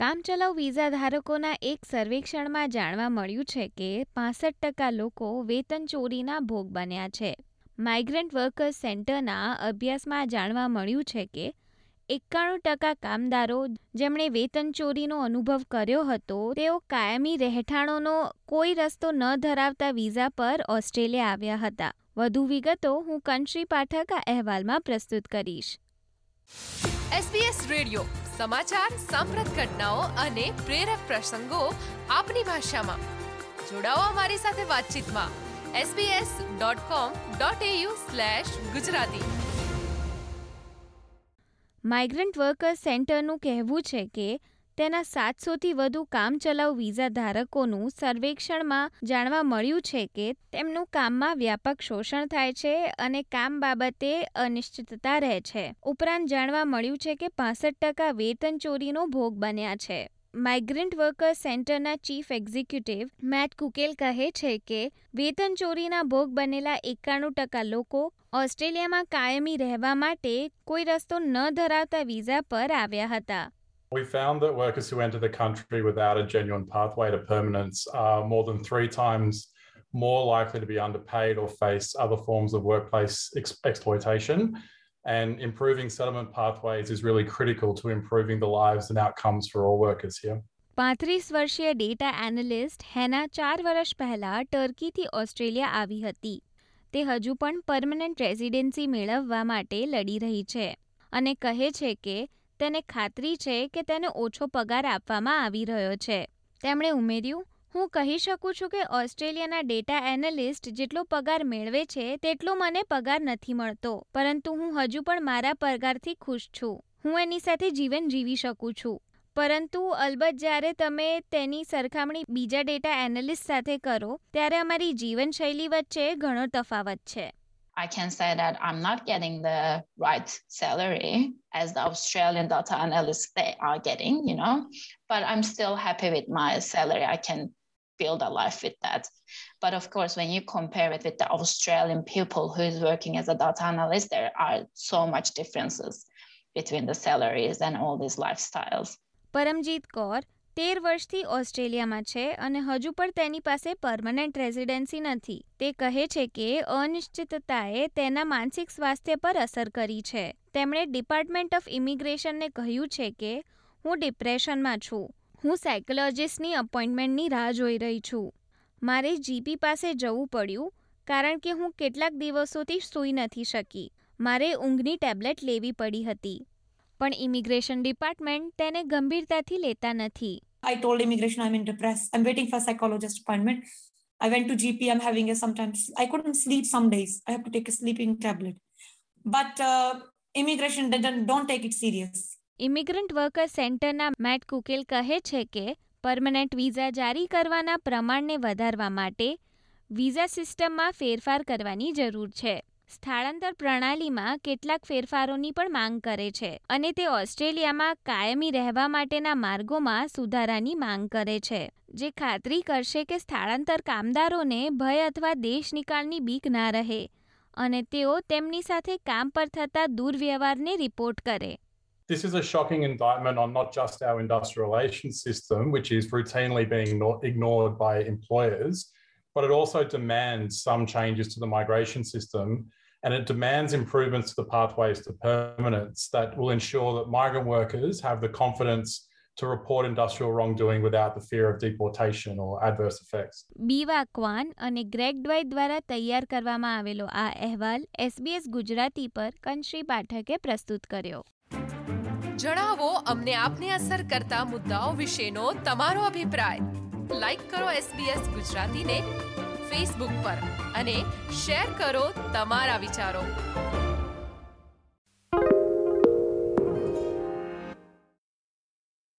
કામચલાઉ વિઝા ધારકોના એક સર્વેક્ષણમાં જાણવા મળ્યું છે કે પાસઠ ટકા લોકો વેતન ચોરીના ભોગ બન્યા છે. માઇગ્રન્ટ વર્કર્સ સેન્ટરના અભ્યાસમાં જાણવા મળ્યું છે કે એકાણું ટકા કામદારો જેમણે વેતન ચોરીનો અનુભવ કર્યો હતો, તેઓ કાયમી રહેઠાણોનો કોઈ રસ્તો ન ધરાવતા વિઝા પર ઓસ્ટ્રેલિયા આવ્યા હતા. વધુ વિગતો હું કંશ્રી પાઠક આ અહેવાલમાં પ્રસ્તુત કરીશ. SBS રેડિયો સમાચાર, સાંપ્રત ઘટનાઓ અને પ્રેરક પ્રસંગો આપની ભાષામાં. જોડાઓ અમારી સાથે વાતચીતમાં. sbs dot com slash Gujarati. Migrant workers સેન્ટરનું કહેવું છે કે તેના સાતસોથી વધુ કામચલાઉ વિઝા ધારકોનું સર્વેક્ષણમાં જાણવા મળ્યું છે કે તેમનું કામમાં વ્યાપક શોષણ થાય છે અને કામ બાબતે અનિશ્ચિતતા રહે છે. ઉપરાંત જાણવા મળ્યું છે કે પાસઠ ટકા વેતન ચોરીનો ભોગ બન્યા છે. માઇગ્રન્ટ વર્કર્સ સેન્ટરના ચીફ એક્ઝિક્યુટિવ મેટ કુકેલ કહે છે કે વેતન ચોરીના ભોગ બનેલા એકાણું ટકા લોકો ઓસ્ટ્રેલિયામાં કાયમી રહેવા માટે કોઈ રસ્તો ન ધરાવતા વિઝા પર આવ્યા હતા. We found that workers who enter the country without a genuine pathway to permanence are more than three times more likely to be underpaid or face other forms of workplace ex- exploitation. And improving settlement pathways is really critical to improving the lives and outcomes for all workers here. પાંત્રીસ વર્ષીય data analyst હેના ચાર વર્ષ પહેલા ટર્કીથી Australia આવી હતી તે હજુ પણ પરમનન્ટ રેસિડેન્સી મેળવવા માટે લડી રહી છે અને કહે છે કે તેને ખાતરી છે કે તેને ઓછો પગાર આપવામાં આવી રહ્યો છે. તેમણે ઉમેર્યું, હું કહી શકું છું કે ઓસ્ટ્રેલિયાના ડેટા એનાલિસ્ટ જેટલો પગાર મેળવે છે, તેટલો મને પગાર નથી મળતો. પરંતુ હું હજુ પણ મારા પગારથી ખુશ છું. હું એની સાથે જીવન જીવી શકું છું. પરંતુ અલબત્ત જ્યારે તમે તેની સરખામણી બીજા ડેટા એનાલિસ્ટ સાથે કરો, ત્યારે અમારી જીવનશૈલી વચ્ચે ઘણો તફાવત છે. I can say that I'm not getting the right salary as the Australian data analysts they are getting, you know, but I'm still happy with my salary. I can build a life with that. But of course, when you compare it with the Australian people who is working as a data analyst, there are so much differences between the salaries and all these lifestyles. Paramjeet Kaur, તેર વર્ષથી ઓસ્ટ્રેલિયામાં છે અને હજુ પણ તેની પાસે permanent રેઝિડન્સી નથી. તે કહે છે કે અનિશ્ચિતતાએ તેના માનસિક સ્વાસ્થ્ય પર અસર કરી છે. તેમણે ડિપાર્ટમેન્ટ ઓફ ઇમિગ્રેશનને કહ્યું છે કે, હું ડિપ્રેશનમાં છું. હું સાયકોલોજિસ્ટની અપોઇન્ટમેન્ટની રાહ જોઈ રહી છું. મારે જીપી પાસે જવું પડ્યું, કારણ કે હું કેટલાક દિવસોથી સૂઈ નથી શકી. મારે ઊંઘની ટેબ્લેટ લેવી પડી હતી. પણ ઇમિગ્રેશન ડિપાર્ટમેન્ટ તેને ગંભીરતાથી લેતા નથી I told immigration I'm in depressed. I'm waiting for a psychologist appointment. I went to GP. I'm having a sometimes I couldn't sleep some days. I have to take a sleeping tablet. But uh, immigration didn't don't take it serious. Immigrant worker સેન્ટરના Matt કુકેલ કહે છે કે permanent visa જારી કરવાના પ્રમાણને વધારવા માટે visa સિસ્ટમમાં ફેરફાર કરવાની જરૂર છે સ્થળાંતર પ્રણાલીમાં કેટલાક ફેરફારોની પણ માંગ કરે છે અને તે ઓસ્ટ્રેલિયામાં કાયમી રહેવા માટેના માર્ગોમાં સુધારાની માંગ કરે છે જે ખાતરી કરશે કે સ્થળાંતર કામદારોને ભય અથવા દેશ નિકાલની બીક ના રહે અને તેઓ તેમની સાથે કામ પર થતા દુર્વ્યવહારને રિપોર્ટ કરે This is a shocking indictment on not just our industrial relations system, which is routinely being ignored by employers, but it also demands some changes to the migration system and it demands improvements to the pathways to permanence that will ensure that migrant workers have the confidence to report industrial wrongdoing without the fear of deportation or adverse effects. Biwa Kwan અને Greg ડ્વાઇટ દ્વારા તૈયાર કરવામાં આવેલો આ અહેવાલ SBS Gujarati પર કંશ્રી પાઠકે પ્રસ્તુત કર્યો જણાવો અમને આપને અસર કરતા મુદ્દાઓ વિશેનો તમારો અભિપ્રાય લાઈક કરો SBS ગુજરાતીને ફેસબુક પર અને શેર કરો તમારા વિચારો.